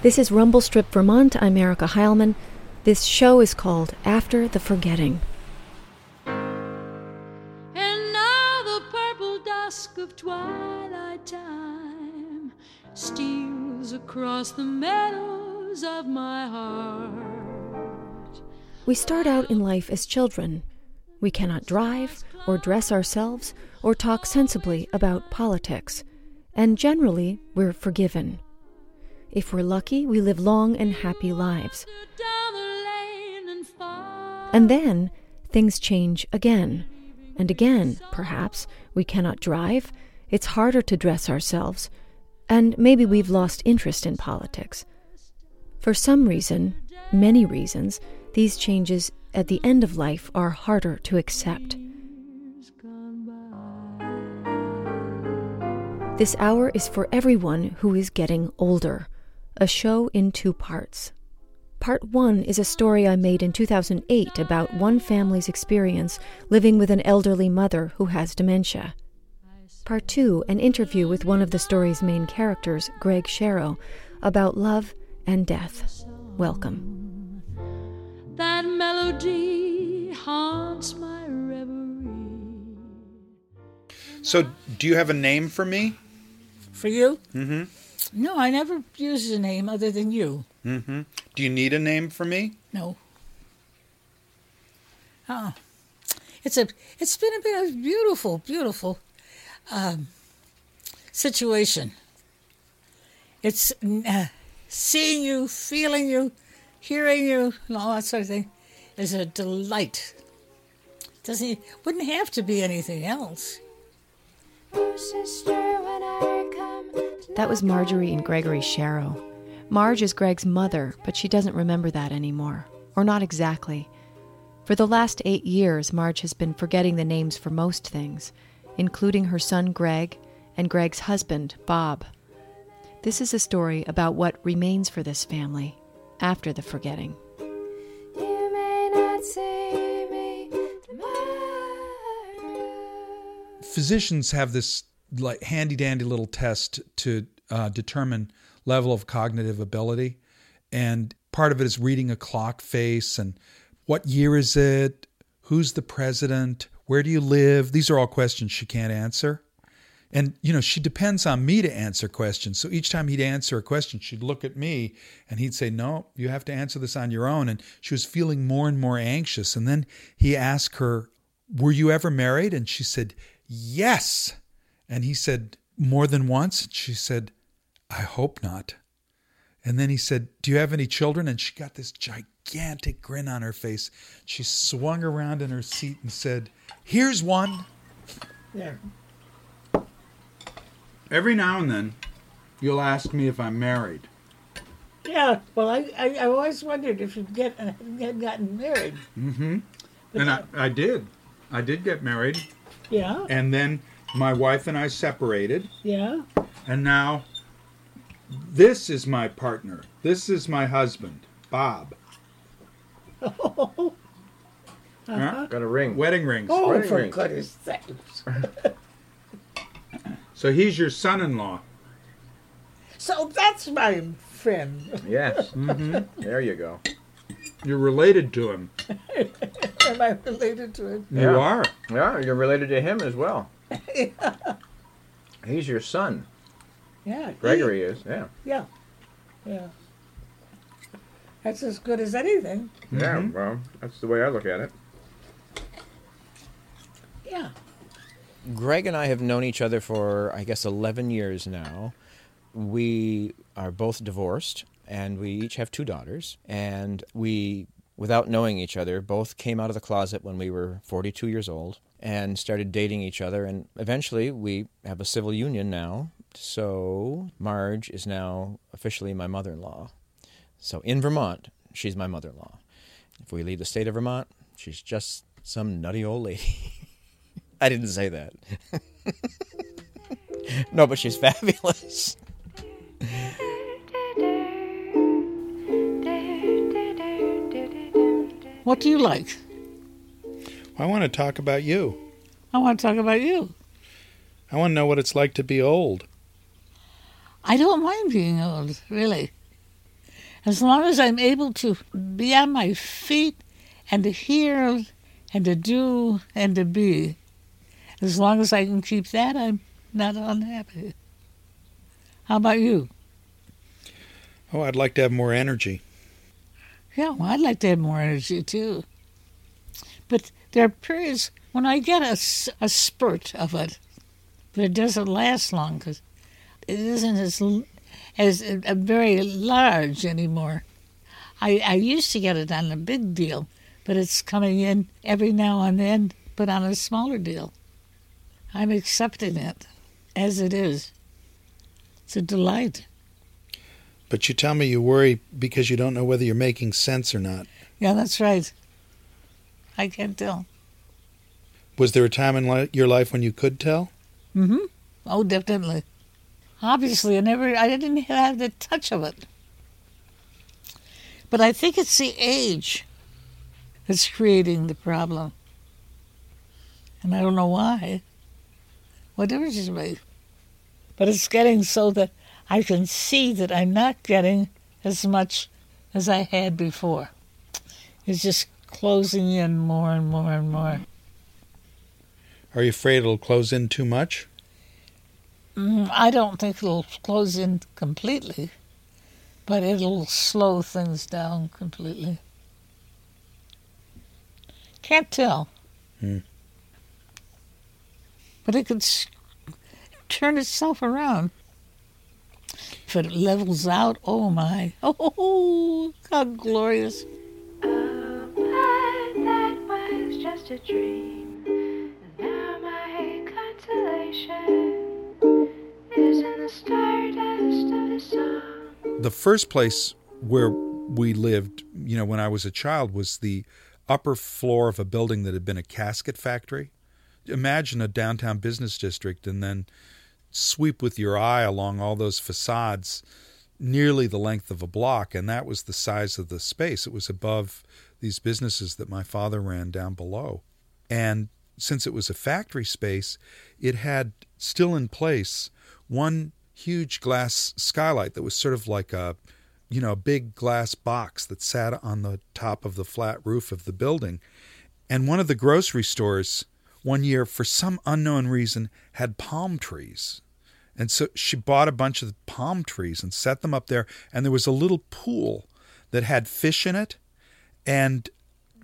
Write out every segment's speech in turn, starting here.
This is Rumble Strip Vermont. I'm Erica Heilman. This show is called After the Forgetting. And now the purple dusk of twilight time steals across the meadows of my heart. We start out in life as children. We cannot drive, or dress ourselves, or talk sensibly about politics. And generally, we're forgiven. If we're lucky, we live long and happy lives. And then things change again. And again, perhaps, we cannot drive, it's harder to dress ourselves, and maybe we've lost interest in politics. For some reason, many reasons, these changes at the end of life are harder to accept. This hour is for everyone who is getting older, a show in two parts. Part one is a story I made in 2008 about one family's experience living with an elderly mother who has dementia. Part two, an interview with one of the story's main characters, Greg Sharrow, about love and death. Welcome. That melody haunts my reverie. So, do you have a name for me? For you? Mm-hmm. No, I never used a name other than you. Mm-hmm. Do you need a name for me? No. Oh, it's a it's been a, bit- a beautiful, beautiful um, situation. It's uh, seeing you, feeling you, hearing you, and all that sort of thing is a delight. Doesn't wouldn't have to be anything else. That was Marjorie and Gregory Sharrow. Marj is Greg's mother, but she doesn't remember that anymore. Or not exactly. For the last eight years, Marj has been forgetting the names for most things, including her son Greg and Greg's husband, Bob. This is a story about what remains for this family after the forgetting. You may not see me physicians have this like handy dandy little test to uh, determine level of cognitive ability. And part of it is reading a clock face and what year is it? Who's the president? Where do you live? These are all questions she can't answer. And you know she depends on me to answer questions. So each time he'd answer a question she'd look at me and he'd say no you have to answer this on your own. And she was feeling more and more anxious. And then he asked her were you ever married? And she said yes and he said, More than once? And she said, I hope not. And then he said, Do you have any children? And she got this gigantic grin on her face. She swung around in her seat and said, Here's one. Yeah. Every now and then, you'll ask me if I'm married. Yeah. Well, I, I, I always wondered if you'd get had gotten married. Mm-hmm. And I, I did. I did get married. Yeah. And then my wife and I separated. Yeah. And now, this is my partner. This is my husband, Bob. Yeah? Got a ring. Wedding rings. Oh, Wedding for ring. goodness sakes. So he's your son-in-law. So that's my friend. Yes. Mm-hmm. There you go. You're related to him. Am I related to him? You Yeah. are. Yeah, you're related to him as well. He's your son. Yeah. Gregory is. Yeah. Yeah. Yeah. That's as good as anything. Yeah. Mm-hmm. Well, that's the way I look at it. Yeah. Greg and I have known each other for, I guess, 11 years now. We are both divorced, and we each have two daughters. And we, without knowing each other, both came out of the closet when we were 42 years old and started dating each other. And eventually, we have a civil union now. So Marj is now officially my mother in law. So in Vermont, she's my mother in law. If we leave the state of Vermont, she's just some nutty old lady. I didn't say that. no, but she's fabulous. What do you like? I want to talk about you. I want to talk about you. I want to know what it's like to be old. I don't mind being old, really. As long as I'm able to be on my feet and to hear and to do and to be, as long as I can keep that, I'm not unhappy. How about you? Oh, I'd like to have more energy. Yeah, well, I'd like to have more energy too. But there are periods when I get a, a spurt of it, but it doesn't last long because it isn't as as uh, uh, very large anymore. I I used to get it on a big deal, but it's coming in every now and then, but on a smaller deal. I'm accepting it as it is. It's a delight. But you tell me you worry because you don't know whether you're making sense or not. Yeah, that's right. I can't tell. Was there a time in li- your life when you could tell? Mm-hmm. Oh, definitely. Obviously, I never, I didn't have the touch of it. But I think it's the age that's creating the problem. And I don't know why. What difference does it make? But it's getting so that I can see that I'm not getting as much as I had before. It's just closing in more and more and more. Are you afraid it'll close in too much? Mm, I don't think it'll close in completely, but it'll slow things down completely. Can't tell. Hmm. But it could turn itself around. If it levels out, oh my. Oh, how glorious. Just a dream. Now my consolation is in the stardust of the song. The first place where we lived, you know, when I was a child was the upper floor of a building that had been a casket factory. Imagine a downtown business district and then sweep with your eye along all those facades nearly the length of a block and that was the size of the space it was above these businesses that my father ran down below and since it was a factory space it had still in place one huge glass skylight that was sort of like a you know a big glass box that sat on the top of the flat roof of the building and one of the grocery stores one year for some unknown reason had palm trees and so she bought a bunch of palm trees and set them up there. And there was a little pool that had fish in it. And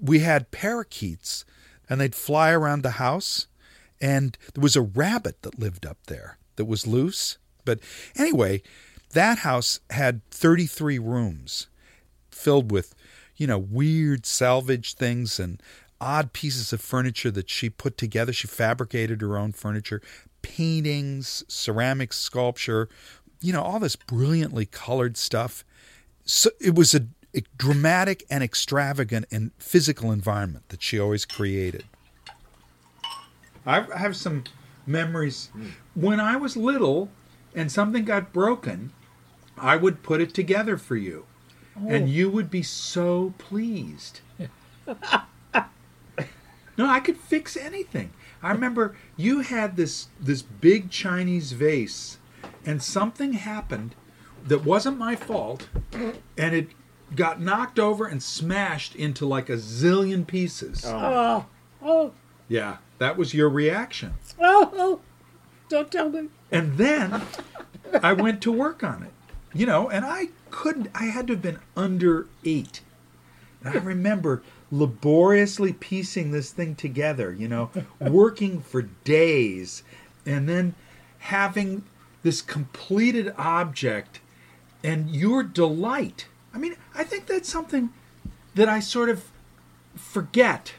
we had parakeets, and they'd fly around the house. And there was a rabbit that lived up there that was loose. But anyway, that house had 33 rooms filled with, you know, weird salvage things and odd pieces of furniture that she put together. She fabricated her own furniture, paintings, ceramic sculpture, you know, all this brilliantly colored stuff. So it was a, dramatic and extravagant and physical environment that she always created. I have some memories. When I was little and something got broken, I would put it together for you. And oh. you would be so pleased. no, I could fix anything. I remember you had this this big Chinese vase and something happened that wasn't my fault and it got knocked over and smashed into like a zillion pieces. Oh. oh, oh, Yeah, that was your reaction. oh, oh. Don't tell me. And then I went to work on it. You know, and I couldn't, I had to have been under eight. And I remember laboriously piecing this thing together, you know, working for days and then having this completed object and your delight. I mean, I think that's something that I sort of forget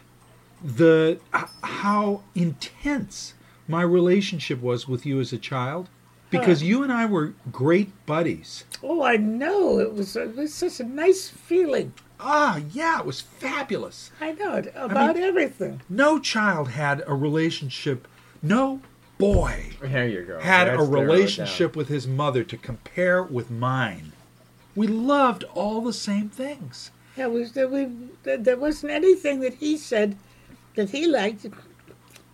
the h- how intense my relationship was with you as a child because you and I were great buddies. Oh, I know. It was, it was such a nice feeling. Ah, yeah, it was fabulous. I know it about everything. No child had a relationship, no boy There you go. had That's a relationship with his mother to compare with mine. We loved all the same things. There was there, we, there, there wasn't anything that he said that he liked,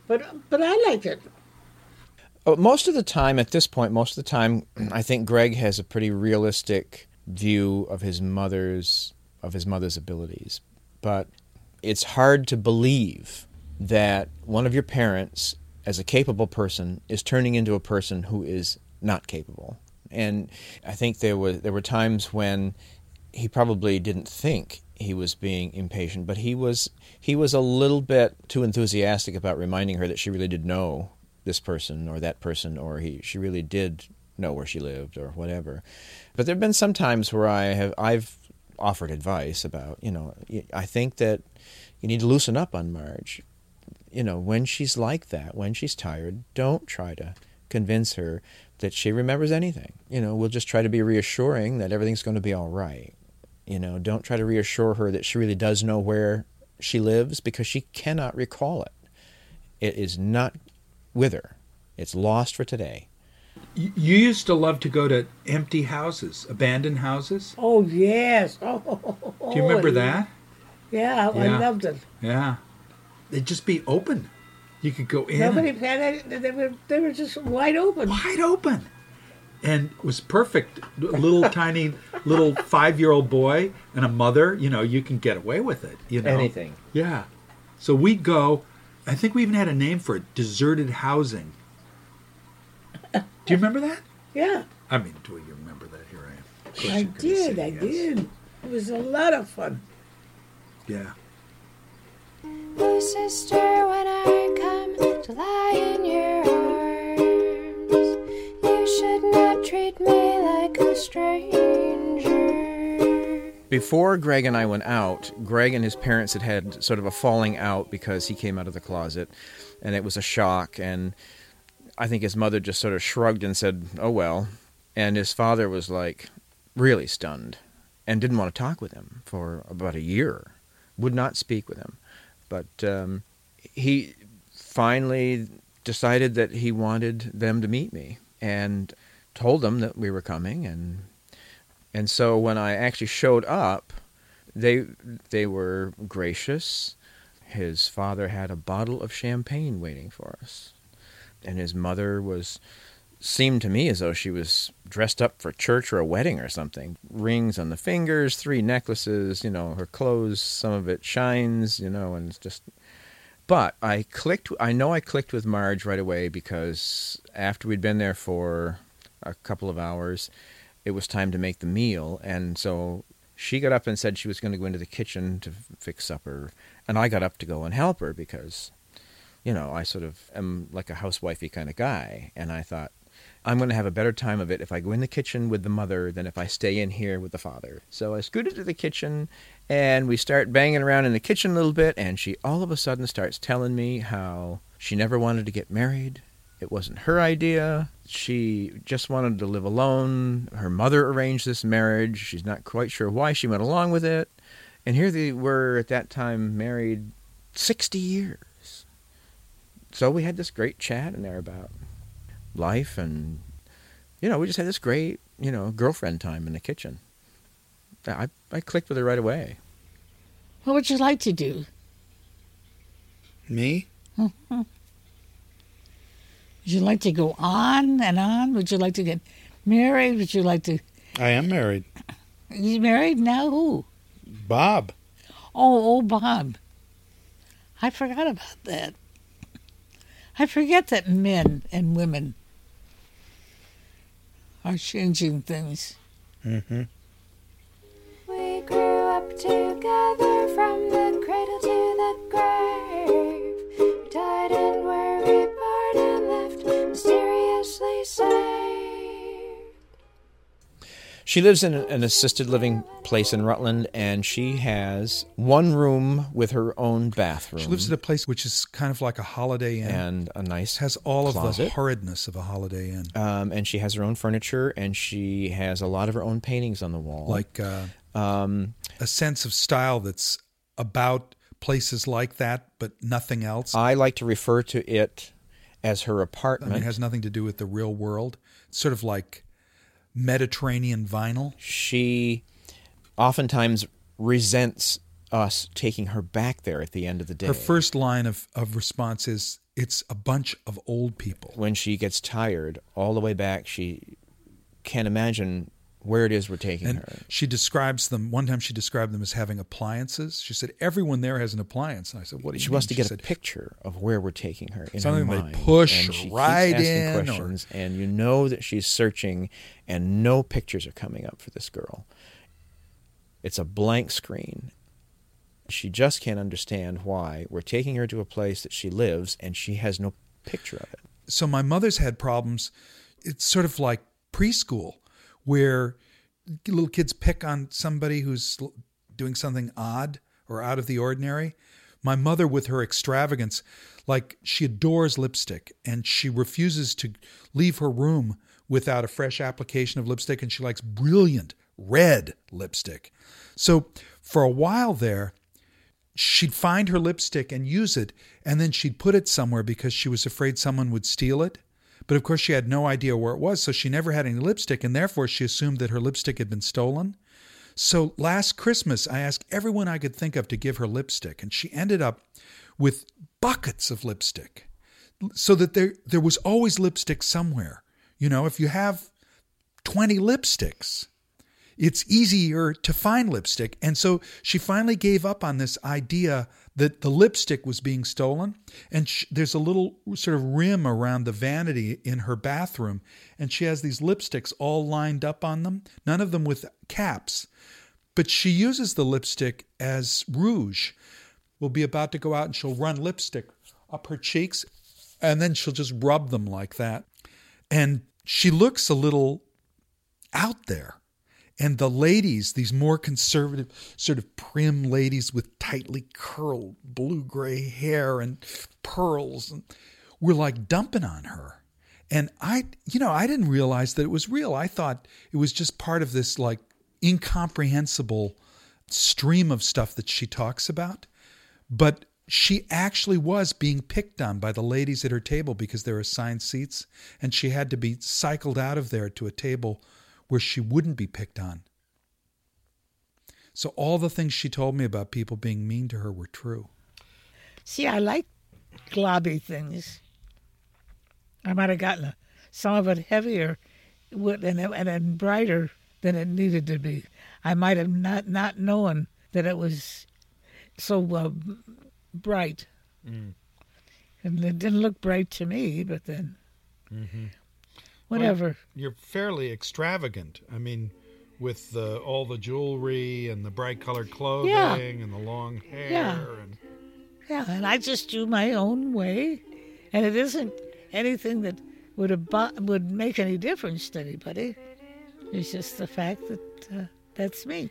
but but I liked it. Oh, most of the time, at this point, most of the time, I think Greg has a pretty realistic view of his mother's of his mother's abilities. But it's hard to believe that one of your parents as a capable person is turning into a person who is not capable. And I think there was there were times when he probably didn't think he was being impatient, but he was he was a little bit too enthusiastic about reminding her that she really did know this person or that person or he she really did know where she lived or whatever. But there've been some times where I have I've offered advice about, you know, I think that you need to loosen up on Marj. You know, when she's like that, when she's tired, don't try to convince her that she remembers anything. You know, we'll just try to be reassuring that everything's going to be all right. You know, don't try to reassure her that she really does know where she lives because she cannot recall it. It is not with her. It's lost for today. You you used to love to go to empty houses, abandoned houses. Oh yes. Oh, Do you remember that? Yeah, I loved it. Yeah. They'd just be open. You could go in. Nobody and- had any, they were they were just wide open. wide open. And it was perfect. Little tiny little five year old boy and a mother, you know, you can get away with it. You know. Anything. Yeah. So we'd go I think we even had a name for it, deserted housing. Do you remember that? Yeah, I mean, do you remember that? Here I am. I did. I yes. did. It was a lot of fun. Yeah. Sister, when I come to lie in your arms, you should not treat me like a stranger. Before Greg and I went out, Greg and his parents had had sort of a falling out because he came out of the closet, and it was a shock. And I think his mother just sort of shrugged and said, "Oh well," and his father was like really stunned and didn't want to talk with him for about a year, would not speak with him. But um, he finally decided that he wanted them to meet me and told them that we were coming and and so when I actually showed up, they they were gracious. His father had a bottle of champagne waiting for us, and his mother was seemed to me as though she was dressed up for church or a wedding or something. Rings on the fingers, three necklaces, you know, her clothes, some of it shines, you know, and just but I clicked I know I clicked with Marj right away because after we'd been there for a couple of hours, it was time to make the meal. And so she got up and said she was going to go into the kitchen to fix supper. And I got up to go and help her because you know, I sort of am like a housewifey kind of guy. And I thought I'm going to have a better time of it if I go in the kitchen with the mother than if I stay in here with the father. So I scooted to the kitchen and we start banging around in the kitchen a little bit and she all of a sudden starts telling me how she never wanted to get married. It wasn't her idea. She just wanted to live alone. Her mother arranged this marriage. She's not quite sure why she went along with it. And here they were at that time married 60 years. So we had this great chat in there about life and you know we just had this great you know girlfriend time in the kitchen i i clicked with her right away What would you like to do? Me? Mm-hmm. Would you like to go on and on? Would you like to get married? Would you like to? I am married. You married now? Who? Bob. Oh, oh, Bob. I forgot about that. I forget that men and women are changing things. Mm-hmm. We grew up together from the cradle to the grave. We died and were reborn and left mysteriously safe. She lives in an assisted living place in rutland and she has one room with her own bathroom She lives at a place which is kind of like a Holiday Inn. and a nice has all of the horridness of a Holiday Inn, um, and she has her own furniture and she has a lot of her own paintings on the wall like uh, um, a sense of style that's about places like that, but nothing else. i like to refer to it as her I apartment mean, it has nothing to do with the real world. It's sort of like Mediterranean vinyl. she oftentimes resents us taking her back there at the end of the day. Her first line of, of response is, "It's a bunch of old people." when she gets tired, all the way back, she can't imagine where it is we're taking And her. she describes them. One time, she described them as having appliances. She said, "Everyone there has an appliance." And I said, "What do you She mean?" wants to get said, a picture of where we're taking her in Something her mind. push and she keeps right asking in or- questions, and you know that she's searching, and no pictures are coming up for this girl. It's a blank screen. She just can't understand why we're taking her to a place that she lives, and she has no picture of it. so my mother's had problems. It's sort of like preschool, where little kids pick on somebody who's doing something odd or out of the ordinary. My mother, with her extravagance, like she adores lipstick and she refuses to leave her room without a fresh application of lipstick, and she likes brilliant red lipstick. So for a while there, she'd find her lipstick and use it, and then she'd put it somewhere because she was afraid someone would steal it. But of course, she had no idea where it was, so she never had any lipstick, and therefore she assumed that her lipstick had been stolen. So last Christmas, I asked everyone I could think of to give her lipstick, and she ended up with buckets of lipstick, so that there there was always lipstick somewhere. You know, if you have twenty lipsticks, it's easier to find lipstick. And so she finally gave up on this idea that the lipstick was being stolen. And sh there's a little sort of rim around the vanity in her bathroom. And she has these lipsticks all lined up on them, none of them with caps. But she uses the lipstick as rouge. We'll be about to go out and she'll run lipstick up her cheeks and then she'll just rub them like that. And she looks a little out there. And the ladies, these more conservative, sort of prim ladies with tightly curled blue gray hair and pearls, and were like dumping on her. And I, you know, I didn't realize that it was real. I thought it was just part of this like incomprehensible stream of stuff that she talks about. But she actually was being picked on by the ladies at her table because there were assigned seats, and she had to be cycled out of there to a table where she wouldn't be picked on. So all the things she told me about people being mean to her were true. See, I like globby things. I might have gotten a, some of it heavier and, and, and brighter than it needed to be. I might have not not known that it was so uh, bright. And it didn't look bright to me, but then whatever. You're fairly extravagant. I mean, with the, all the jewelry and the bright colored clothing Yeah. and the long hair. Yeah. And Yeah, and I just do my own way, and it isn't anything that would abo- would make any difference to anybody. It's just the fact that uh, that's me.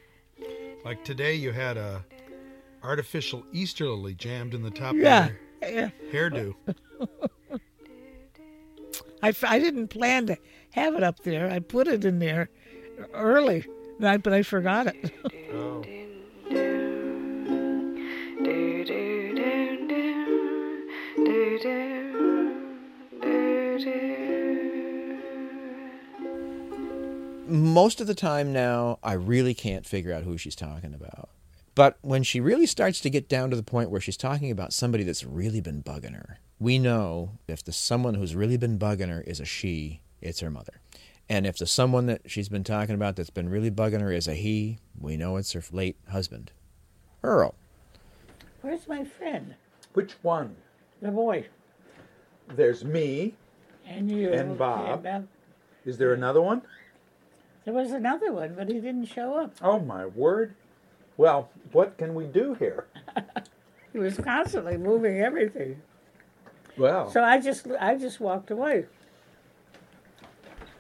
like today, you had a artificial Easter lily jammed in the top Yeah, of yeah. your hairdo. I, I didn't plan to have it up there. I put it in there early, but I, forgot it. Oh. Most of the time now, I really can't figure out who she's talking about. But when she really starts to get down to the point where she's talking about somebody that's really been bugging her, we know if the someone who's really been bugging her is a she, it's her mother. And if the someone that she's been talking about that's been really bugging her is a he, we know it's her late husband, Earl. Where's my friend, Which one? the boy, There's me. and you And Bob. and, uh, Is there another one? there was another one, but he didn't show up. Oh my word. Well, what can we do here? He was constantly moving everything. Well, So I just I just walked away.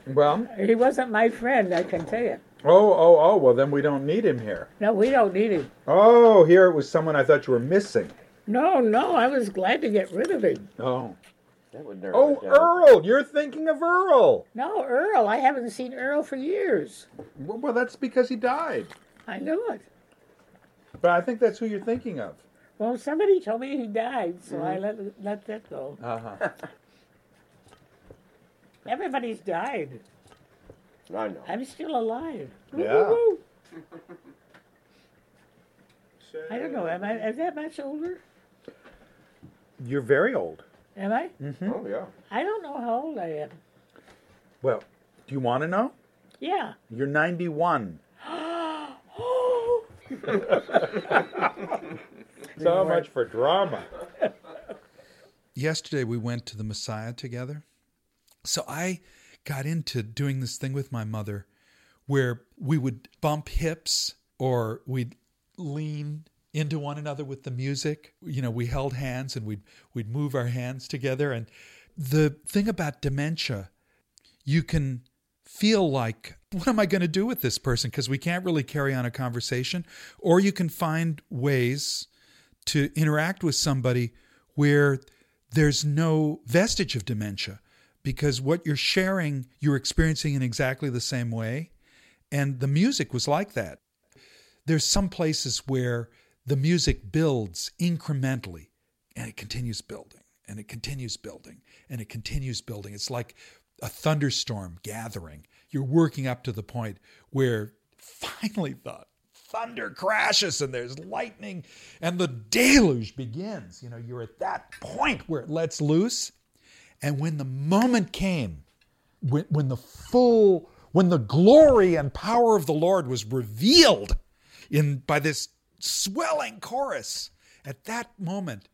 well, He wasn't my friend, I can tell you. oh, oh, oh, well then we don't need him here. No, we don't need him. Oh, here it was someone I thought you were missing. No, no, I was glad to get rid of him. Oh. That would never Oh. Earl, you're thinking of Earl. No, Earl, I haven't seen Earl for years. Well, well, that's because he died. I knew it. But I think that's who you're thinking of. Well, somebody told me he died, so I let let that go. Uh-huh. Everybody's died. I know. I'm still alive. Yeah. Woo-hoo-hoo. I don't know. Am I is that much older? You're very old. Am I? Mm-hmm. Oh yeah. I don't know how old I am. Well, do you want to know? Yeah. You're 91. so much for drama. yesterday we went to the Messiah together. So I got into doing this thing with my mother where we would bump hips or we'd lean into one another with the music. You know, we held hands and we'd we'd move our hands together and the thing about dementia you can feel like what am I going to do with this person because we can't really carry on a conversation or you can find ways to interact with somebody where there's no vestige of dementia because what you're sharing, you're experiencing in exactly the same way. And the music was like that. There's some places where the music builds incrementally and it continues building and it continues building and it continues building. It's like a thunderstorm gathering. You're working up to the point where finally the thunder crashes and there's lightning and the deluge begins. You know, you're at that point where it lets loose. And when the moment came, when, when the full, when the glory and power of the Lord was revealed in by this swelling chorus, at that moment,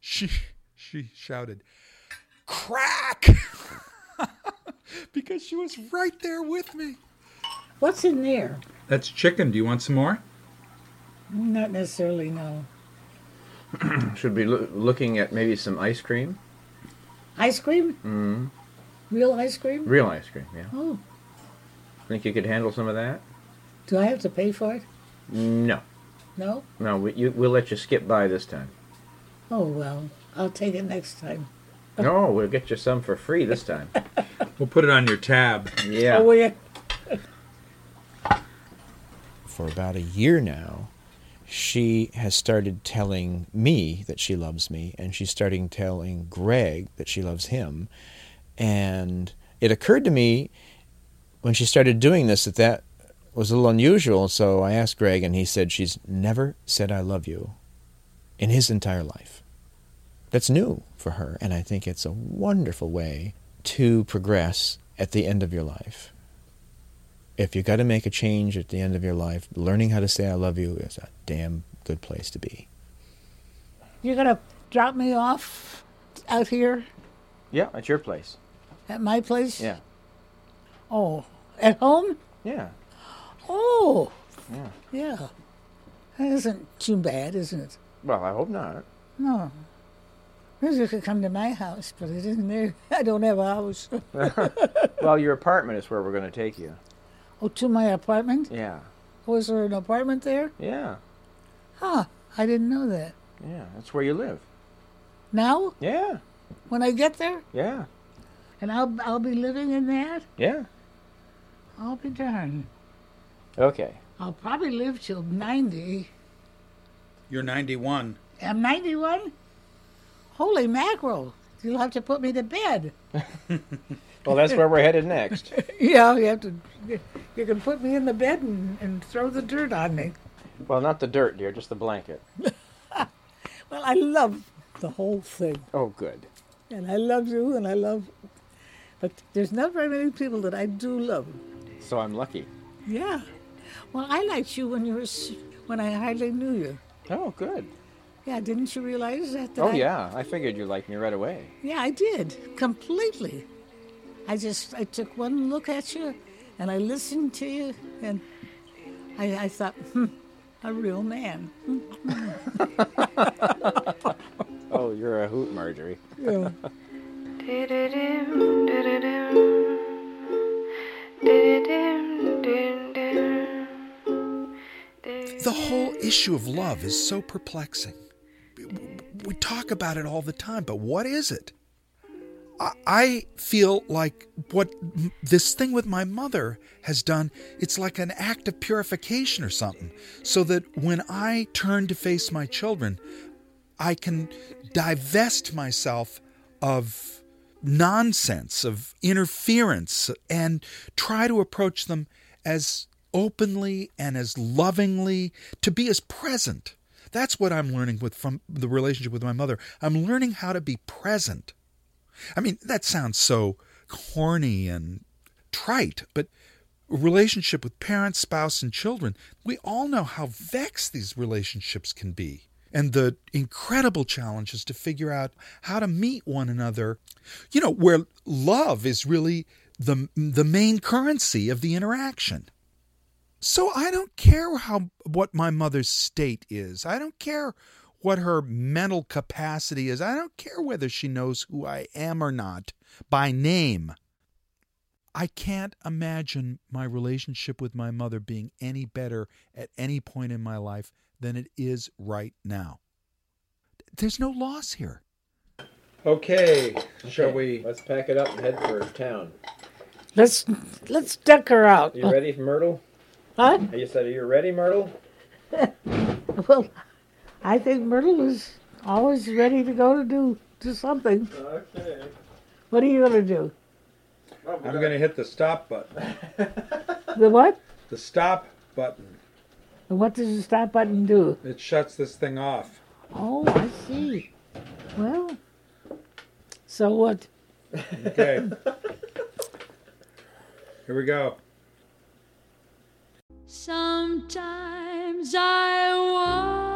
she she shouted, "Crack!" because she was right there with me. What's in there? That's chicken. Do you want some more? Not necessarily, no. Should be loo- looking at maybe some ice cream. Ice cream? Mm. Real ice cream? Real ice cream, yeah. Oh, Think you could handle some of that? do I have to pay for it? No. No? No, we, you, we'll let you skip by this time. Oh, well, I'll take it next time. No, we'll get you some for free this time. We'll put it on your tab. Yeah. Oh, will you? For about a year now, she has started telling me that she loves me, and she's starting telling Greg that she loves him. And it occurred to me when she started doing this that that was a little unusual. So I asked Greg, and he said she's never said "I love you" in his entire life. That's new for her, and I think it's a wonderful way to progress at the end of your life if you got to make a change at the end of your life, learning how to say I love you is a damn good place to be. You're going to drop me off out here Yeah, at your place. at my place? Yeah. Oh, at home? Yeah. Oh, Yeah. yeah. That isn't too bad, isn't it? Well, I hope not. No. Maybe you could come to my house, but it isn't there. I don't have a house. well, your apartment is where we're going to take you. Oh, to my apartment? Yeah. Was there an apartment there? Yeah. Huh. I didn't know that. Yeah. That's where you live. Now, Yeah. when I get there, Yeah. and I'll I'll be living in that. Yeah. I'll be darned. Okay. I'll probably live till ninety. You're 91. I'm ninety-one. Holy mackerel! You'll have to put me to bed. Well, that's where we're headed next. Yeah, you have to. You can put me in the bed and, and throw the dirt on me. Well, not the dirt, dear, just the blanket. Well, I love the whole thing, Oh, good. and I love you, and I love. But there's not very many people that I do love. So I'm lucky. Yeah. Well, I liked you when you were when I hardly knew you. Oh, good. Yeah, didn't you realize that? that Oh, I- yeah. I figured you liked me right away. Yeah, I did completely. I just I took one look at you, and I listened to you, and I, I thought, hmm, a real man. Oh, you're a hoot, Marjorie. Yeah. The whole issue of love is so perplexing. We talk about it all the time, but what is it? I- feel like what this thing with my mother has done, it's like an act of purification or something. So that when I turn to face my children, I can divest myself of nonsense, of interference, and try to approach them as openly and as lovingly, to be as present. That's what I'm learning with from the relationship with my mother. I'm learning how to be present. I mean, that sounds so corny and trite, but relationship with parents, spouse, and children, we all know how vexed these relationships can be. And the incredible challenges to figure out how to meet one another, you know, where love is really the, the main currency of the interaction. So I don't care how what my mother's state is. I don't care what her mental capacity is. I don't care whether she knows who I am or not by name. I can't imagine my relationship with my mother being any better at any point in my life than it is right now. There's no loss here. Okay, shall we? Let's pack it up and head for town. Let's let's deck her out. You ready, Myrtle? Huh? You said, "Are you ready, Myrtle?" Well, I think Myrtle is always ready to go to do do something. Okay. What are you gonna do? I'm going to hit the stop button. The what? The stop button. And what does the stop button do? It shuts this thing off. Oh, I see. Well, so what? Okay. Here we go. Sometimes I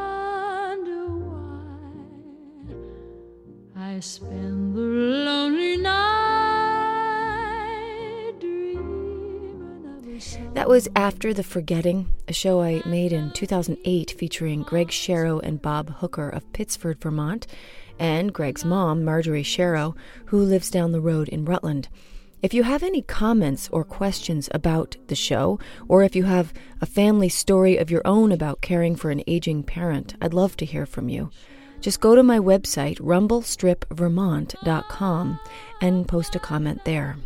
I spend the lonely night. That was After the Forgetting, a show I made in 2008 featuring Greg Sharrow and Bob Hooker of Pittsford, Vermont, and Greg's mom, Marjorie Sharrow, who lives down the road in Rutland. If you have any comments or questions about the show, or if you have a family story of your own about caring for an aging parent, I'd love to hear from you. Just go to my website, rumblestripvermont.com, and post a comment there.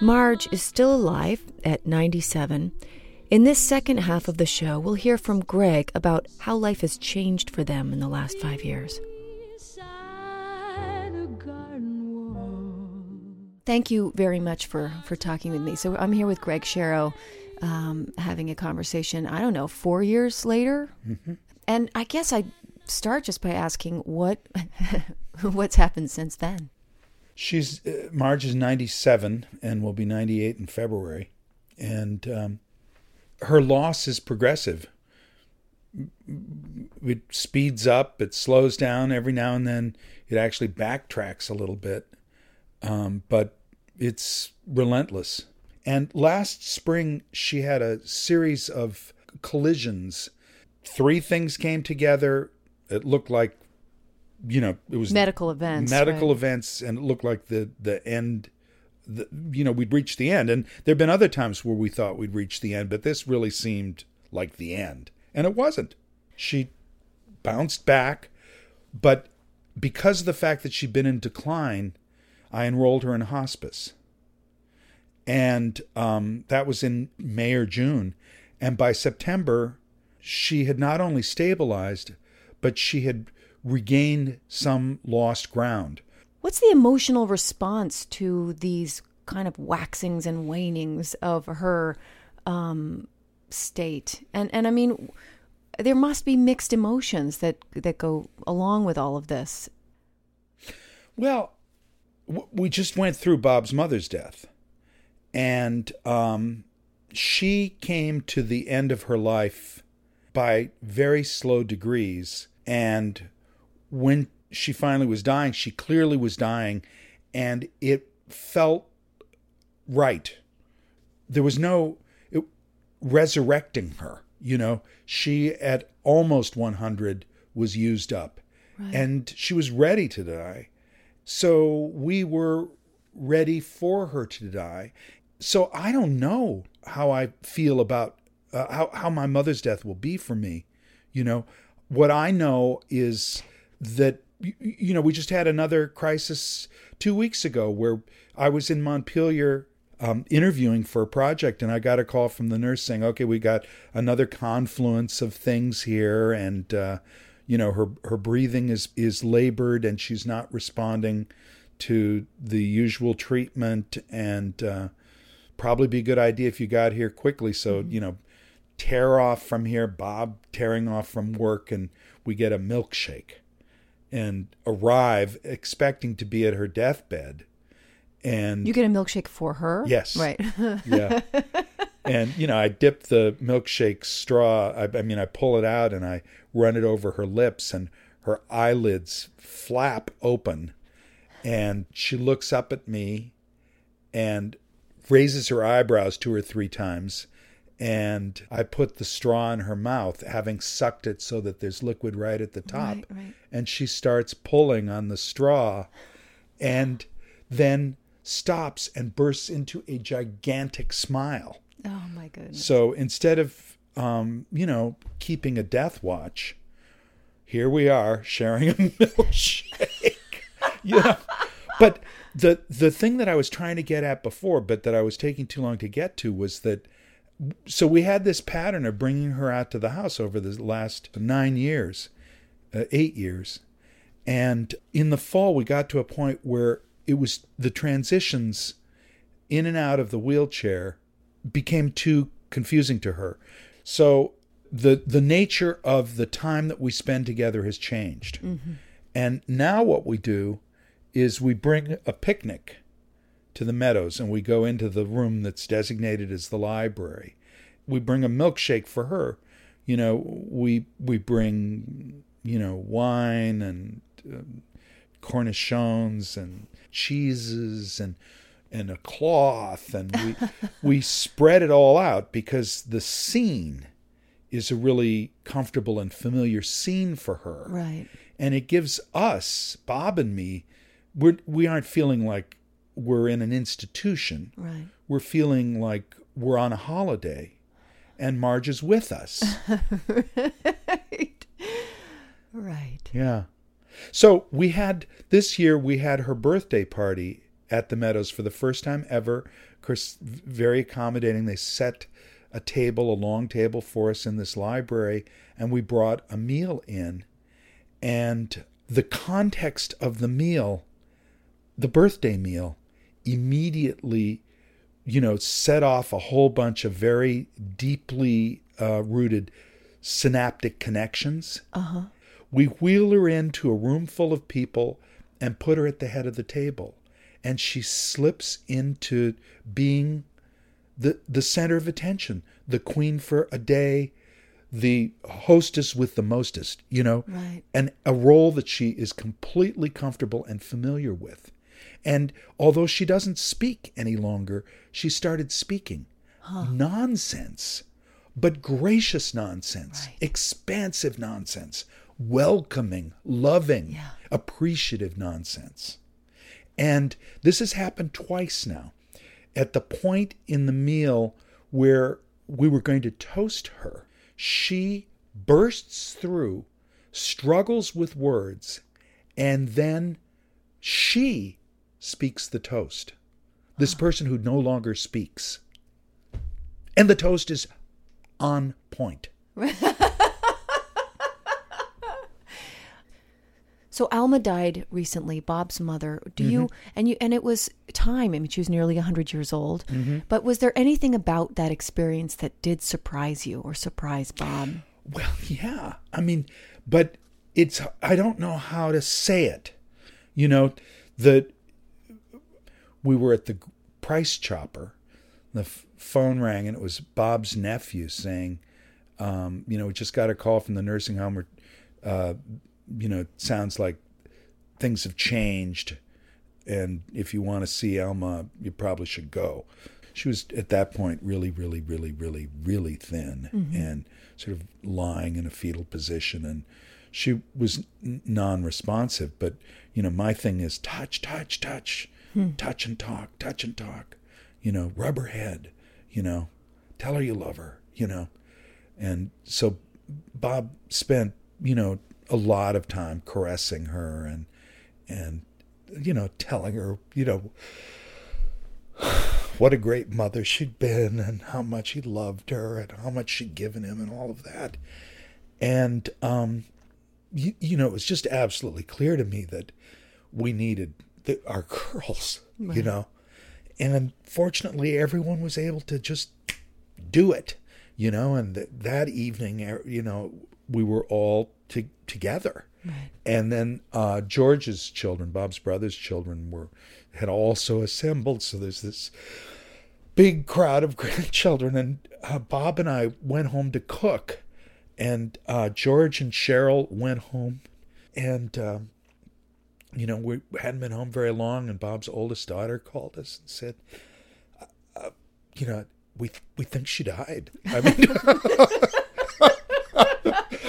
Marj is still alive at 97. In this second half of the show, we'll hear from Greg about how life has changed for them in the last five years. Beside a garden wall. Thank you very much for, for talking with me. So I'm here with Greg Sharrow, um, having a conversation, I don't know, four years later? And I guess I'd start just by asking what what's happened since then. She's uh, Marj is 97 and will be 98 in February, and um, her loss is progressive. It speeds up, it slows down every now and then. It actually backtracks a little bit, um, but it's relentless. And last spring, she had a series of collisions. Three things came together. It looked like, you know, it was Medical events. medical right? events and it looked like the the end the, you know we'd reached the end and there've been other times where we thought we'd reached the end but this really seemed like the end and it wasn't she bounced back but because of the fact that she'd been in decline i enrolled her in hospice and um, that was in may or june and by september she had not only stabilized but she had regained some lost ground What's the emotional response to these kind of waxings and wanings of her um, state? And and I mean, there must be mixed emotions that that go along with all of this. Well, w- we just went through Bob's mother's death, and um, she came to the end of her life by very slow degrees. And when she finally was dying, she clearly was dying, and it felt right. There was no it, resurrecting her. You know, she at almost 100 was used up, and she was ready to die. So we were ready for her to die. So I don't know how I feel about uh, how how my mother's death will be for me. You know, what I know is that you know we just had another crisis two weeks ago where I was in Montpelier um, interviewing for a project, and I got a call from the nurse saying, "Okay, we got another confluence of things here, and uh, you know her her breathing is is labored, and she's not responding to the usual treatment, and uh, probably be a good idea if you got here quickly. So you know, tear off from here, Bob tearing off from work, and we get a milkshake, and arrive expecting to be at her deathbed." and You get a milkshake for her? Yes. Right. yeah. And you know, I dip the milkshake straw. I, I mean, I pull it out and I run it over her lips, and her eyelids flap open, and she looks up at me, and raises her eyebrows two or three times. And I put the straw in her mouth, having sucked it so that there's liquid right at the top. Right, right. And she starts pulling on the straw, and then stops and bursts into a gigantic smile. oh my goodness. So instead of, um, you know, keeping a death watch, here we are sharing a milkshake. yeah. But the the thing that I was trying to get at before, but that I was taking too long to get to, was that. So we had this pattern of bringing her out to the house over the last nine years, uh, eight years, and in the fall we got to a point where it was the transitions in and out of the wheelchair became too confusing to her. So the the nature of the time that we spend together has changed. And now what we do is we bring a picnic to the meadows and we go into the room that's designated as the library. We bring a milkshake for her. You know, we we bring you know wine and um, cornichons and cheeses and and a cloth and we we spread it all out because the scene is a really comfortable and familiar scene for her Right. and it gives us bob and me we're we aren't feeling like we're in an institution Right. we're feeling like we're on a holiday and Marj is with us right. Right. Yeah. So we had this year we had her birthday party at the Meadows for the first time ever. Of course, very accommodating. They set a table, a long table for us in this library, and we brought a meal in. And the context of the meal, the birthday meal, immediately, you know, set off a whole bunch of very deeply uh, rooted synaptic connections. Uh-huh. We wheel her into a room full of people and put her at the head of the table. And she slips into being the, the center of attention, the queen for a day, the hostess with the mostest, you know, Right. and a role that she is completely comfortable and familiar with. And although she doesn't speak any longer, she started speaking nonsense, but gracious nonsense, Right. expansive nonsense, welcoming, loving, Yeah. appreciative nonsense. And this has happened twice now. At the point in the meal where we were going to toast her, she bursts through, struggles with words, and then she speaks the toast. This person who no longer speaks. And the toast is on point. So Alma died recently, Bob's mother. Do you mm-hmm. and you and it was time. I mean, she was nearly hundred years old. Mm-hmm. But was there anything about that experience that did surprise you or surprise Bob? Well, yeah. I mean, but it's I don't know how to say it. You know, the we were at the price chopper. The f- phone rang and it was Bob's nephew saying, um, you know, we just got a call from the nursing home. Or, uh, you know, it sounds like things have changed, and if you want to see Alma, you probably should go. She was at that point really, really, really, really, really thin and sort of lying in a fetal position, and she was non-responsive. But you know, my thing is touch, touch, touch, touch and talk, touch and talk. You know, rub her head. You know, tell her you love her. You know, and so Bob spent you know a lot of time caressing her and and you know telling her you know what a great mother she'd been and how much he loved her and how much she'd given him and all of that and um you, you know it was just absolutely clear to me that we needed the, our girls you know? And unfortunately, everyone was able to just do it you know? And th- that evening er, you know we were all to, together. And then uh, George's children, Bob's brother's children, were had also assembled. So there's this big crowd of grandchildren, and uh, Bob and I went home to cook, and uh, George and Cheryl went home, and um, you know we hadn't been home very long, and Bob's oldest daughter called us and said, uh, you know, we we think she died. I mean.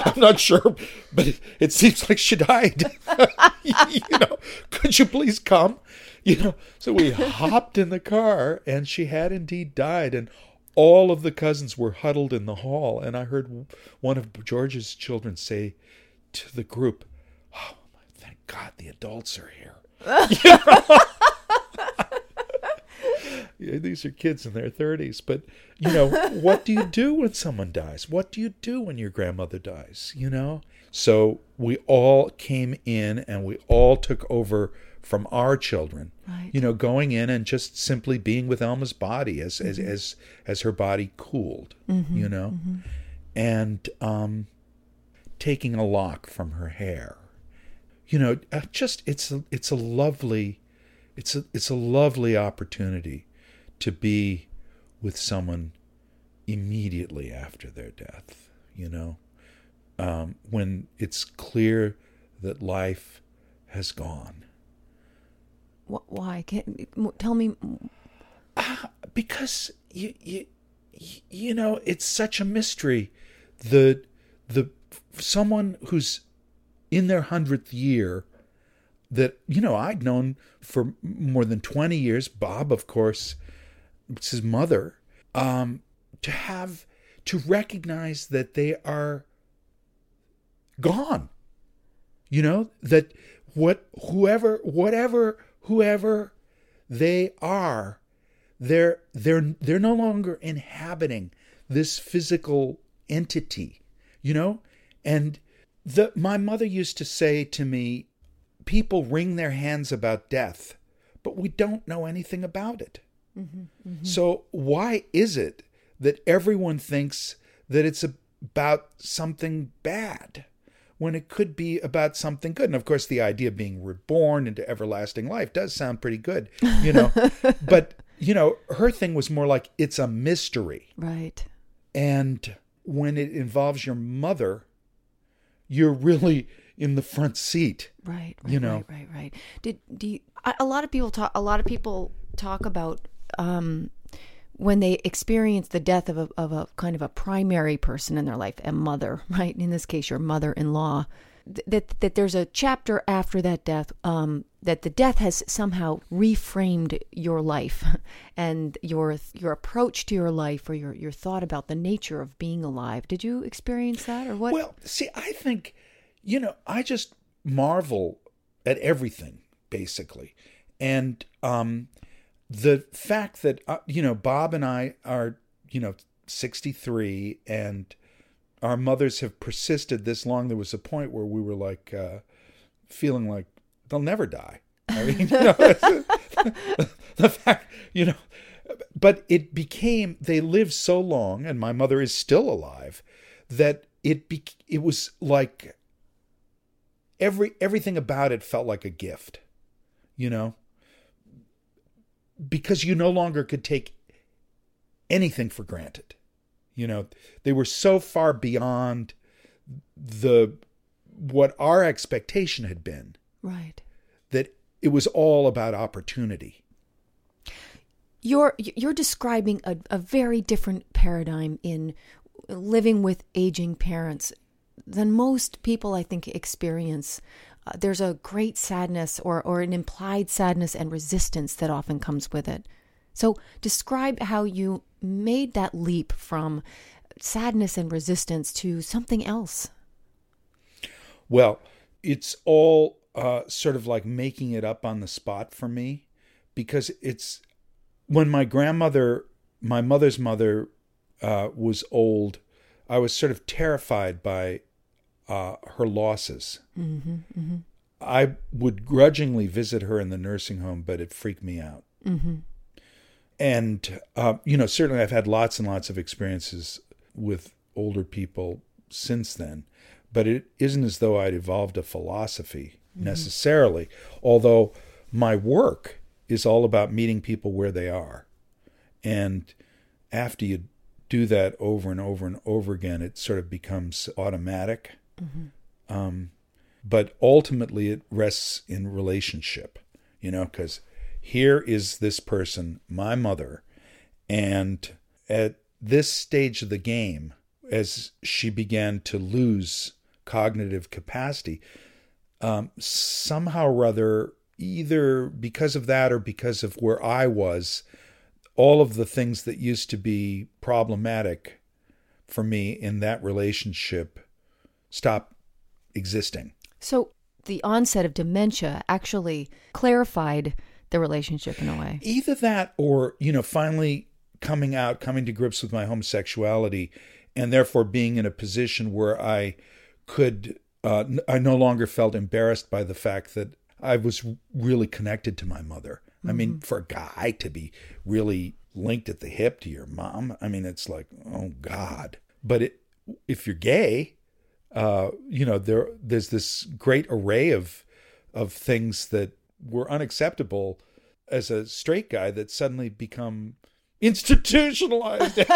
I'm not sure, but it, it seems like she died. you know, could you please come? You know, so we hopped in the car, and she had indeed died, and all of the cousins were huddled in the hall, and I heard one of George's children say to the group, "Oh, God the adults are here." Yeah, these are kids in their 30s but you know what do you do when someone dies? What do you do when your grandmother dies you know? So we all came in and we all took over from our children. Right. you know going in and just simply being with Elma's body as as mm-hmm. as, as her body cooled mm-hmm. you know? Mm-hmm. And um taking a lock from her hair you know uh, just it's a, it's a lovely it's a it's a lovely opportunity to be with someone immediately after their death you know um, when it's clear that life has gone Why? Can, tell me. because you you you know it's such a mystery the the someone who's in their hundredth year that you know I'd known for more than twenty years. Bob, of course, it's his mother. Um, to have to recognize that they are gone. You know that what whoever whatever whoever they are they're they're they're no longer inhabiting this physical entity you know and the my mother used to say to me people wring their hands about death but we don't know anything about it mm-hmm, mm-hmm. so why is it that everyone thinks that it's about something bad when it could be about something good? And of course, the idea of being reborn into everlasting life does sound pretty good, you know. but you know, her thing was more like it's a mystery, Right. and when it involves your mother, you're really in the front seat. Right, right, You know. right, right, right. Did do you, a lot of people talk? A lot of people talk about um, when they experience the death of a of a kind of a primary person in their life, a mother, right? In this case, your mother-in-law. Th- That that there's a chapter after that death. Um, that the death has somehow reframed your life, and your your approach to your life, or your your thought about the nature of being alive. Did you experience that, or what? Well, see, I think, you know, I just marvel at everything, basically. And um, the fact that, uh, you know, Bob and I are, you know, 63 and our mothers have persisted this long, there was a point where we were like, uh, feeling like they'll never die. I mean, you know, the fact, you know, but it became they lived so long, and my mother is still alive, that it be, it was like every everything about it felt like a gift, you know, because you no longer could take anything for granted. You know, they were so far beyond the what our expectation had been right. that it was all about opportunity. you're you're describing a, a very different paradigm in living with aging parents than most people I think experience. Uh, there's a great sadness or or an implied sadness and resistance that often comes with it. So describe how you made that leap from sadness and resistance to something else. Well, it's all uh, sort of like making it up on the spot for me because it's when my grandmother, my mother's mother, uh, was old, I was sort of terrified by uh, her losses. Mm-hmm, mm-hmm. I would grudgingly visit her in the nursing home, but it freaked me out. And, uh, you know, certainly I've had lots and lots of experiences with older people since then. but it isn't as though I'd evolved a philosophy necessarily. Although my work is all about meeting people where they are. And after you do that over and over and over again, it sort of becomes automatic. Um, but ultimately, it rests in relationship, you know, because here is this person, my mother, and at this stage of the game, as she began to lose cognitive capacity, um, somehow or other, either because of that or because of where I was, all of the things that used to be problematic for me in that relationship stopped existing. So the onset of dementia actually clarified the relationship in a way. Either that or, you know, finally coming out, coming to grips with my homosexuality, and therefore being in a position where I could, uh, I no longer felt embarrassed by the fact that I was really connected to my mother. I mean, for a guy to be really linked at the hip to your mom, I mean, it's like, oh God. But it, if you're gay, uh, you know, there there's this great array of of things that were unacceptable as a straight guy that suddenly become institutionalized.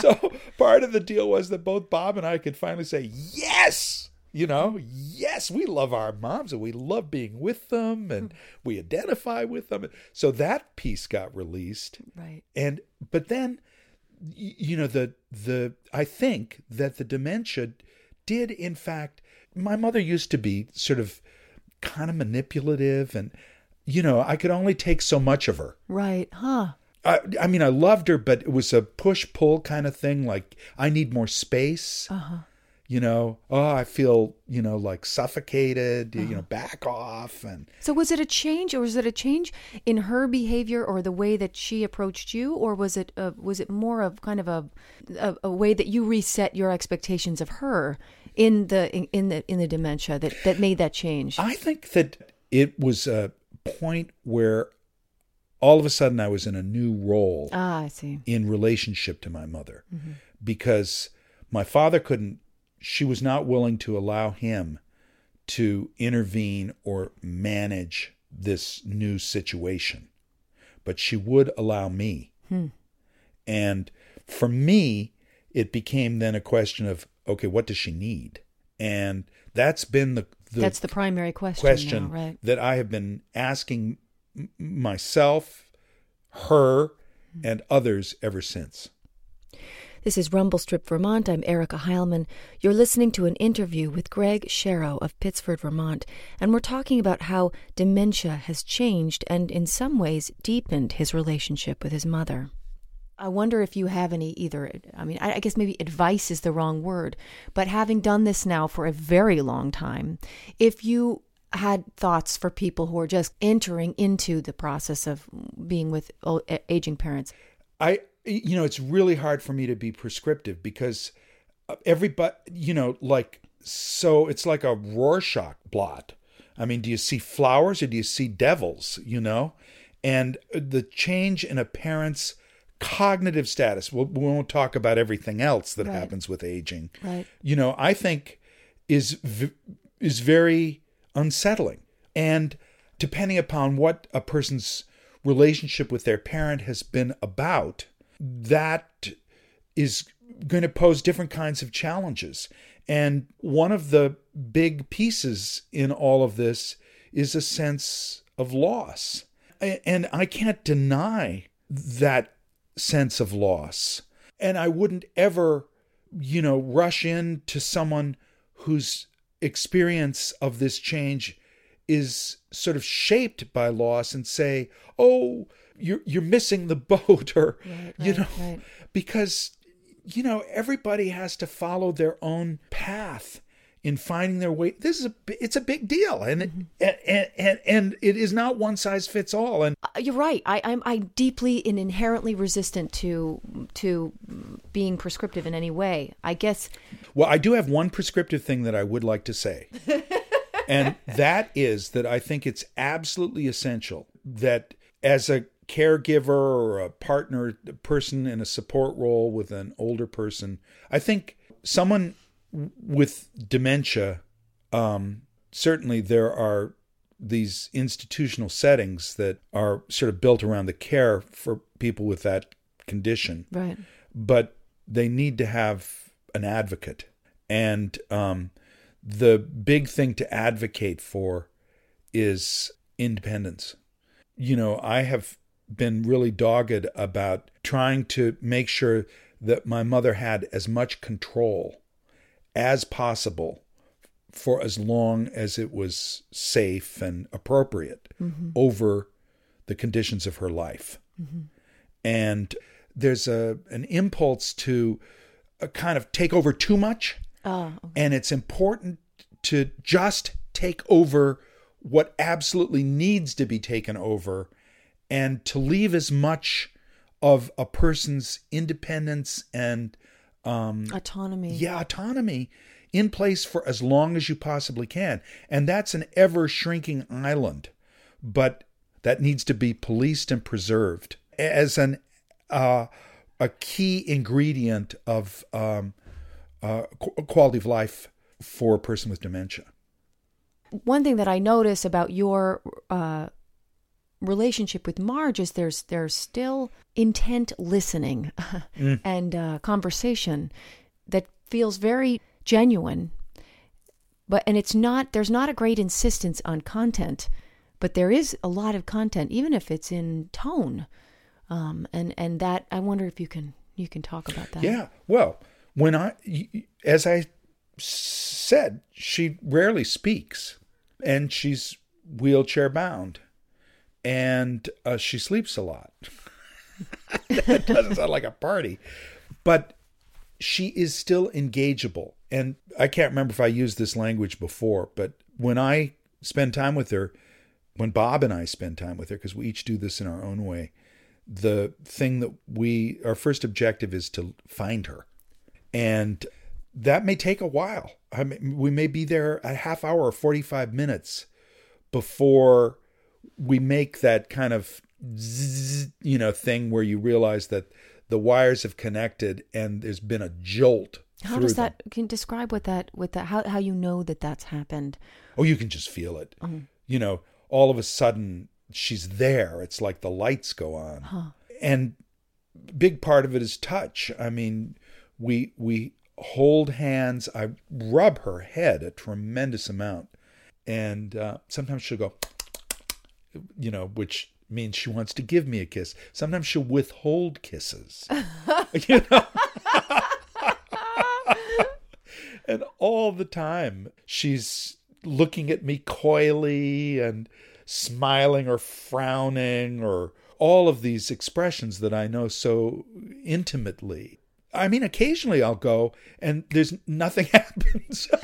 so part of the deal was that both Bob and I could finally say, yes, you know, yes, we love our moms and we love being with them and we identify with them. So that piece got released. Right. And, but then, you know, the, the, I think that the dementia did, in fact, my mother used to be sort of kind of manipulative and, you know, I could only take so much of her. Right. Huh. I, I mean, I loved her, but it was a push pull kind of thing. Like, I need more space. Uh-huh. You know, oh, I feel, you know, like suffocated, you know, back off. And So was it a change, or was it a change in her behavior, or the way that she approached you, or was it a, was it more of kind of a, a a way that you reset your expectations of her in the in, in the in the dementia that that made that change? I think that it was a point where all of a sudden I was in a new role ah, I see. in relationship to my mother because my father couldn't, she was not willing to allow him to intervene or manage this new situation, but she would allow me. Hmm. And for me, it became then a question of, okay, what does she need? And that's been the, the That's the primary question. question now, right? that I have been asking myself, her, hmm. and others ever since. This is Rumble Strip, Vermont. I'm Erica Heilman. You're listening to an interview with Greg Sharrow of Pittsford, Vermont, and we're talking about how dementia has changed and, in some ways, deepened his relationship with his mother. I wonder if you have any either. I mean, I I guess maybe advice is the wrong word, but having done this now for a very long time, if you had thoughts for people who are just entering into the process of being with aging parents, I, you know, it's really hard for me to be prescriptive because uh, everybody, you know, like, so it's like a Rorschach blot. I mean, do you see flowers or do you see devils, you know? And uh, the change in a parent's cognitive status, we'll, we won't talk about everything else that Right. happens with aging. Right. You know, I think is is very unsettling. And depending upon what a person's relationship with their parent has been about, that is going to pose different kinds of challenges. And one of the big pieces in all of this is a sense of loss. And I can't deny that sense of loss. And I wouldn't ever, you know, rush in to someone whose experience of this change is sort of shaped by loss and say, "Oh, you're you're missing the boat," or you right, know, right. because you know everybody has to follow their own path in finding their way. This is a it's a big deal, and Mm-hmm. and, and and and it is not one size fits all. And Uh, you're right. I, I'm I'm deeply and inherently resistant to to being prescriptive in any way. I guess Well, I do have one prescriptive thing that I would like to say. and that is that I think it's absolutely essential that as a caregiver or a partner, a person in a support role with an older person, I think someone with dementia, um, certainly there are these institutional settings that are sort of built around the care for people with that condition, Right. but they need to have an advocate. And um, the big thing to advocate for is independence. You know, I have been really dogged about trying to make sure that my mother had as much control as possible for as long as it was safe and appropriate mm-hmm. over the conditions of her life. Mm-hmm. And there's a an impulse to uh, kind of take over too much. Oh, and it's important to just take over what absolutely needs to be taken over and to leave as much of a person's independence and um, autonomy. yeah autonomy in place for as long as you possibly can and that's an ever shrinking island but that needs to be policed and preserved as an uh, a key ingredient of um, uh, qu- quality of life for a person with dementia One thing that I notice about your uh, relationship with Marj is there's there's still intent listening and uh, conversation that feels very genuine. But and it's not there's not a great insistence on content, but there is a lot of content, even if it's in tone. Um, and and that I wonder if you can you can talk about that. Yeah. Well, when I as I said, she rarely speaks, and she's wheelchair bound, and uh, she sleeps a lot. that doesn't sound like a party, but she is still engageable. And I can't remember if I used this language before, but when I spend time with her, when Bob and I spend time with her, because we each do this in our own way, the thing that we our first objective is to find her and that may take a while I mean, we may be there a half hour or 45 minutes before we make that kind of zzz, you know thing where you realize that the wires have connected and there's been a jolt How does them. that can you describe what that with that how how you know that that's happened? Oh, you can just feel it. You know, all of a sudden she's there. It's like the lights go on. And big part of it is touch. I mean, we we hold hands. I rub her head a tremendous amount. And uh, sometimes she'll go you know, which means she wants to give me a kiss. Sometimes she'll withhold kisses. you know? and all the time she's looking at me coyly and smiling or frowning or all of these expressions that I know so intimately. I mean, occasionally I'll go and there's nothing happens.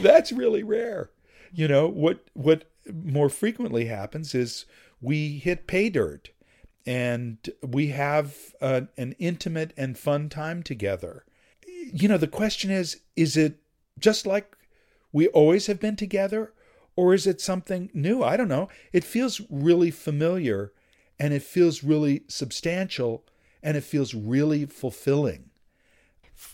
That's really rare. You know, what what more frequently happens is we hit pay dirt and we have uh, an intimate and fun time together. You know, the question is is it just like we always have been together or is it something new? I don't know. It feels really familiar and it feels really substantial and it feels really fulfilling.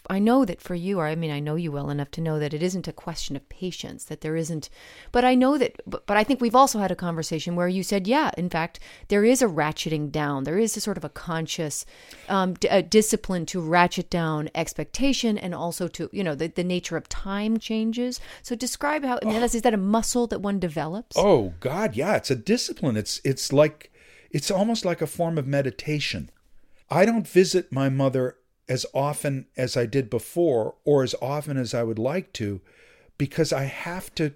I know that for you, or I mean, I know you well enough to know that it isn't a question of patience, that there isn't, but I know that, but, but I think we've also had a conversation where you said, yeah, in fact, there is a ratcheting down. There is a sort of a conscious um, d- a discipline to ratchet down expectation and also to, you know, the, the nature of time changes. So describe how, I mean, is that a muscle that one develops? Oh God, yeah, it's a discipline. It's it's like it's almost like a form of meditation. I don't visit my mother as often as I did before or as often as I would like to because I have to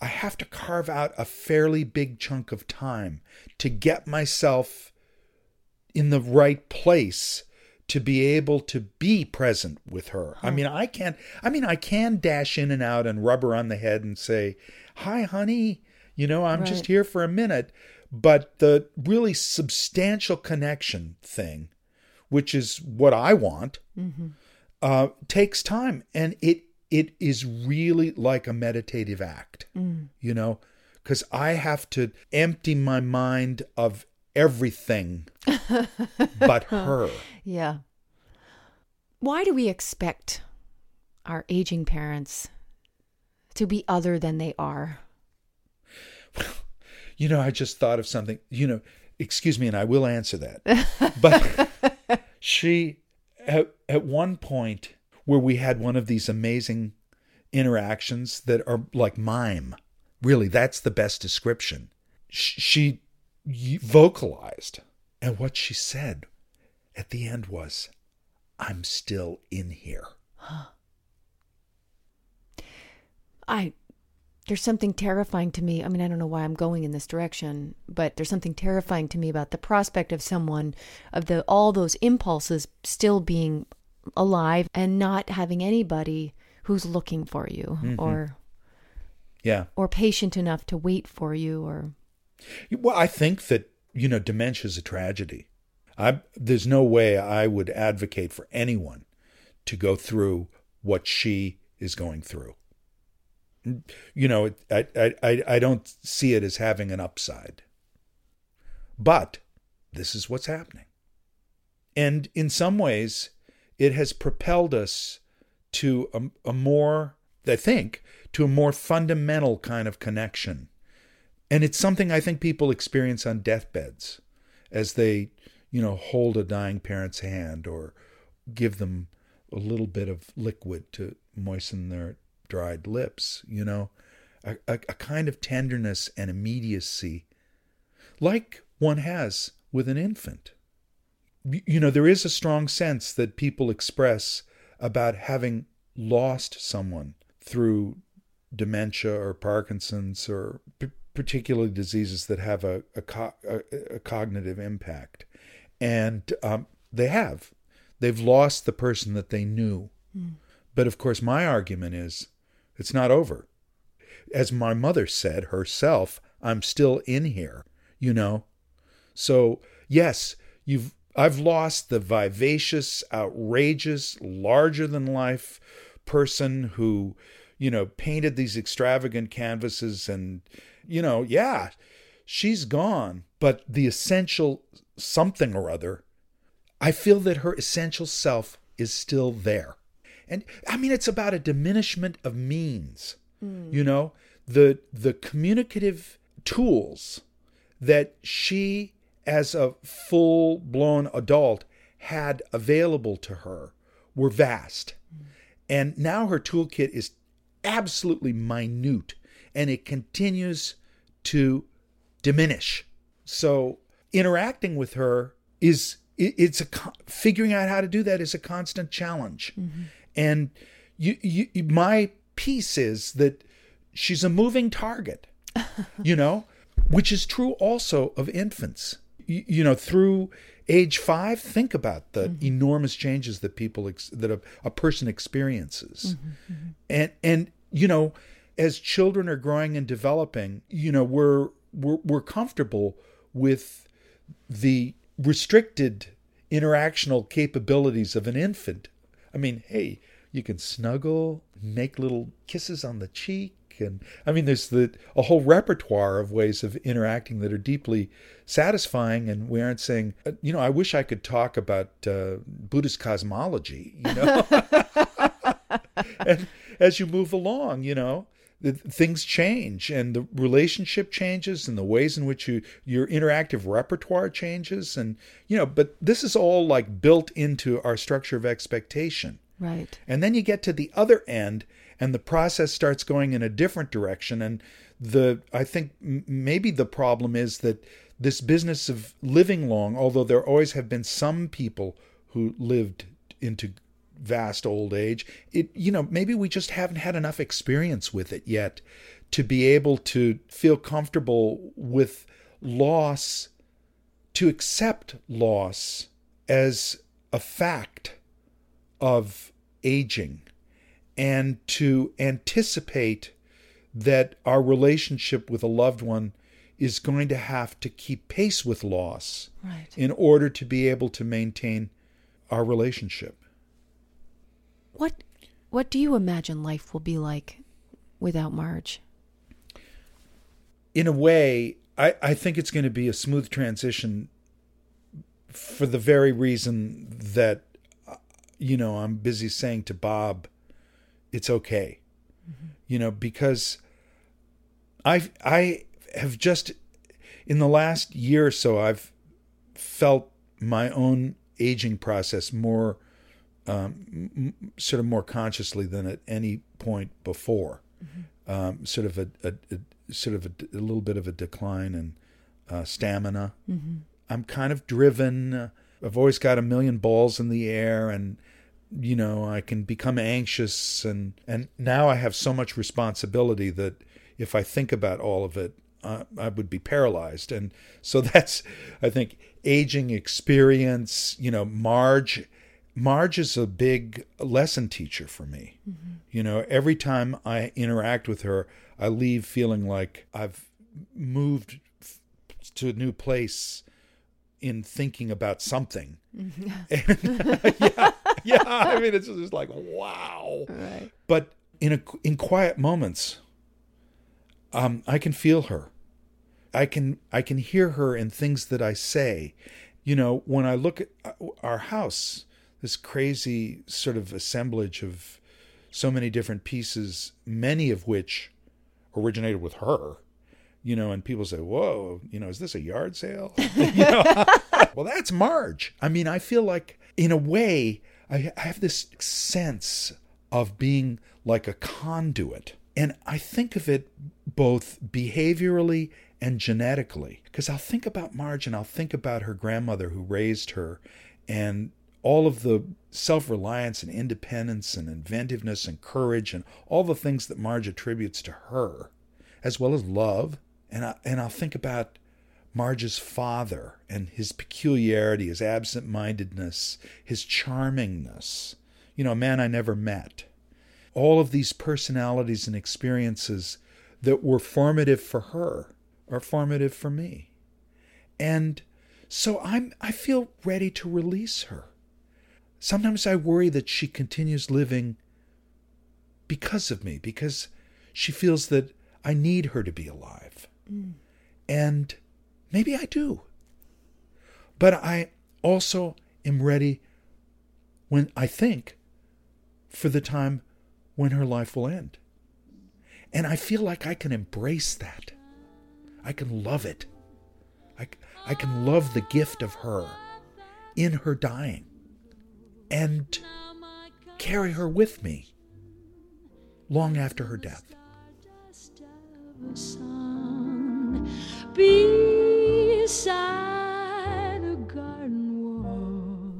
I have to carve out a fairly big chunk of time to get myself in the right place to be able to be present with her. I mean, I can't I mean, I can dash in and out and rub her on the head and say, "Hi, honey, you know, I'm just here for a minute." But the really substantial connection thing, which is what I want, uh, takes time, and it it is really like a meditative act, you know, because I have to empty my mind of everything but her. Yeah. Why do we expect our aging parents to be other than they are? You know, I just thought of something. You know, excuse me, and I will answer that. but she, at, at one point, where we had one of these amazing interactions that are like mime. Really, that's the best description. Sh- She vocalized, and what she said at the end was, I'm still in here. I there's something terrifying to me. I mean, I don't know why I'm going in this direction, but there's something terrifying to me about the prospect of someone of the all those impulses still being alive and not having anybody who's looking for you mm-hmm. or Yeah. or patient enough to wait for you or Well, I think that you know dementia is a tragedy. I there's no way I would advocate for anyone to go through what she is going through. You know, I, I I don't see it as having an upside. But this is what's happening, and in some ways, it has propelled us to a, a more, I think, to a more fundamental kind of connection and it's something I think people experience on deathbeds as they, you know, hold a dying parent's hand or give them a little bit of liquid to moisten their dried lips, you know, a, a, a kind of tenderness and immediacy like one has with an infant. You know, there is a strong sense that people express about having lost someone through dementia or Parkinson's or p- particularly diseases that have a, a, co- a, a cognitive impact. And um, they have. They've lost the person that they knew. But of course, my argument is it's not over. As my mother said herself, I'm still in here, you know? So, yes, you've I've lost the vivacious, outrageous, larger than life person who, you know, painted these extravagant canvases and, you know, yeah, she's gone, but the essential something or other, I feel that her essential self is still there. And I mean it's about a diminishment of means. Mm. You know, the the communicative tools that she as a full blown adult had available to her were vast. Mm. And now her toolkit is absolutely minute and it continues to diminish. So interacting with her is it's a figuring out how to do that is a constant challenge. Mm-hmm. And you, you my piece is that she's a moving target. you know, which is true also of infants. You, you know, through age 5, think about the mm-hmm. enormous changes that people ex- that a, a person experiences. Mm-hmm, mm-hmm. And and you know, as children are growing and developing, you know, we're we're, we're comfortable with the restricted interactional capabilities of an infant. I mean, hey, you can snuggle, make little kisses on the cheek, and I mean, there's the a whole repertoire of ways of interacting that are deeply satisfying. And we aren't saying, uh, you know, I wish I could talk about uh, Buddhist cosmology, you know. and as you move along, you know, things change and the relationship changes and the ways in which you your interactive repertoire changes. And you know but this is all like built into our structure of expectation. Right. and then you get to the other end and the process starts going in a different direction. And the i think m- maybe the problem is that this business of living long although there always have been some people who lived into vast old age it you know maybe we just haven't had enough experience with it yet to be able to feel comfortable with loss to accept loss as a fact of aging and to anticipate that our relationship with a loved one is going to have to keep pace with loss Right. in order to be able to maintain our relationship. What what do you imagine life will be like without Marj? In a way, I, I think it's going to be a smooth transition for the very reason that uh, you know, I'm busy saying to Bob, it's okay. Mm-hmm. You know, because I I have just in the last year or so I've felt my own aging process more um, m- sort of more consciously than at any point before. Um, sort of a, a, a sort of a, a little bit of a decline in uh, stamina. I'm kind of driven. Uh, I've always got a million balls in the air, and you know I can become anxious, and and now I have so much responsibility that if I think about all of it, uh, I would be paralyzed. And so that's, I think, aging experience. You know, Marj. Marj is a big lesson teacher for me. You know, every time I interact with her, I leave feeling like I've moved f- to a new place in thinking about something. And, yeah, yeah. I mean, it's just like wow. Right. But in a in quiet moments, um, I can feel her. I can I can hear her in things that I say. You know, when I look at uh, our house, this crazy sort of assemblage of so many different pieces, many of which originated with her. You know, and people say, "Whoa, you know, is this a yard sale?" You know? well, that's Marj. I mean, I feel like, in a way, I I have this sense of being like a conduit. And I think of it both behaviorally and genetically. Because I'll think about Marj and I'll think about her grandmother who raised her and all of the self reliance and independence and inventiveness and courage and all the things that Marj attributes to her, as well as love. And, I, and I'll think about Marj's father and his peculiarity, his absent mindedness, his charmingness. You know, a man I never met. All of these personalities and experiences that were formative for her are formative for me. And so I'm I feel ready to release her. Sometimes I worry that she continues living because of me, because she feels that I need her to be alive. Mm. And maybe I do. But I also am ready when I think for the time when her life will end. And I feel like I can embrace that. I can love it. I, I can love the gift of her in her dying and carry her with me long after her death.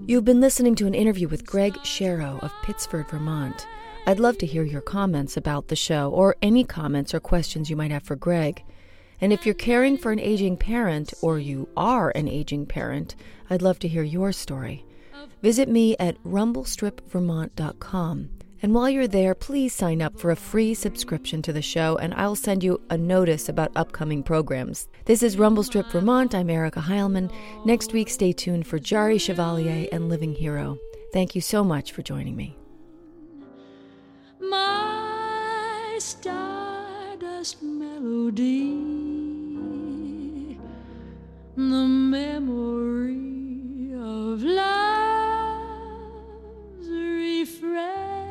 You've been listening to an interview with Greg Sharrow of Pittsford, Vermont. I'd love to hear your comments about the show or any comments or questions you might have for Greg. And if you're caring for an aging parent or you are an aging parent, I'd love to hear your story. Visit me at rumblestripvermont.com. And while you're there, please sign up for a free subscription to the show, and I'll send you a notice about upcoming programs. This is Rumble Strip Vermont. I'm Erica Heilman. Next week, stay tuned for Jari Chevalier and Living Hero. Thank you so much for joining me. my stardust melody, the memory friend.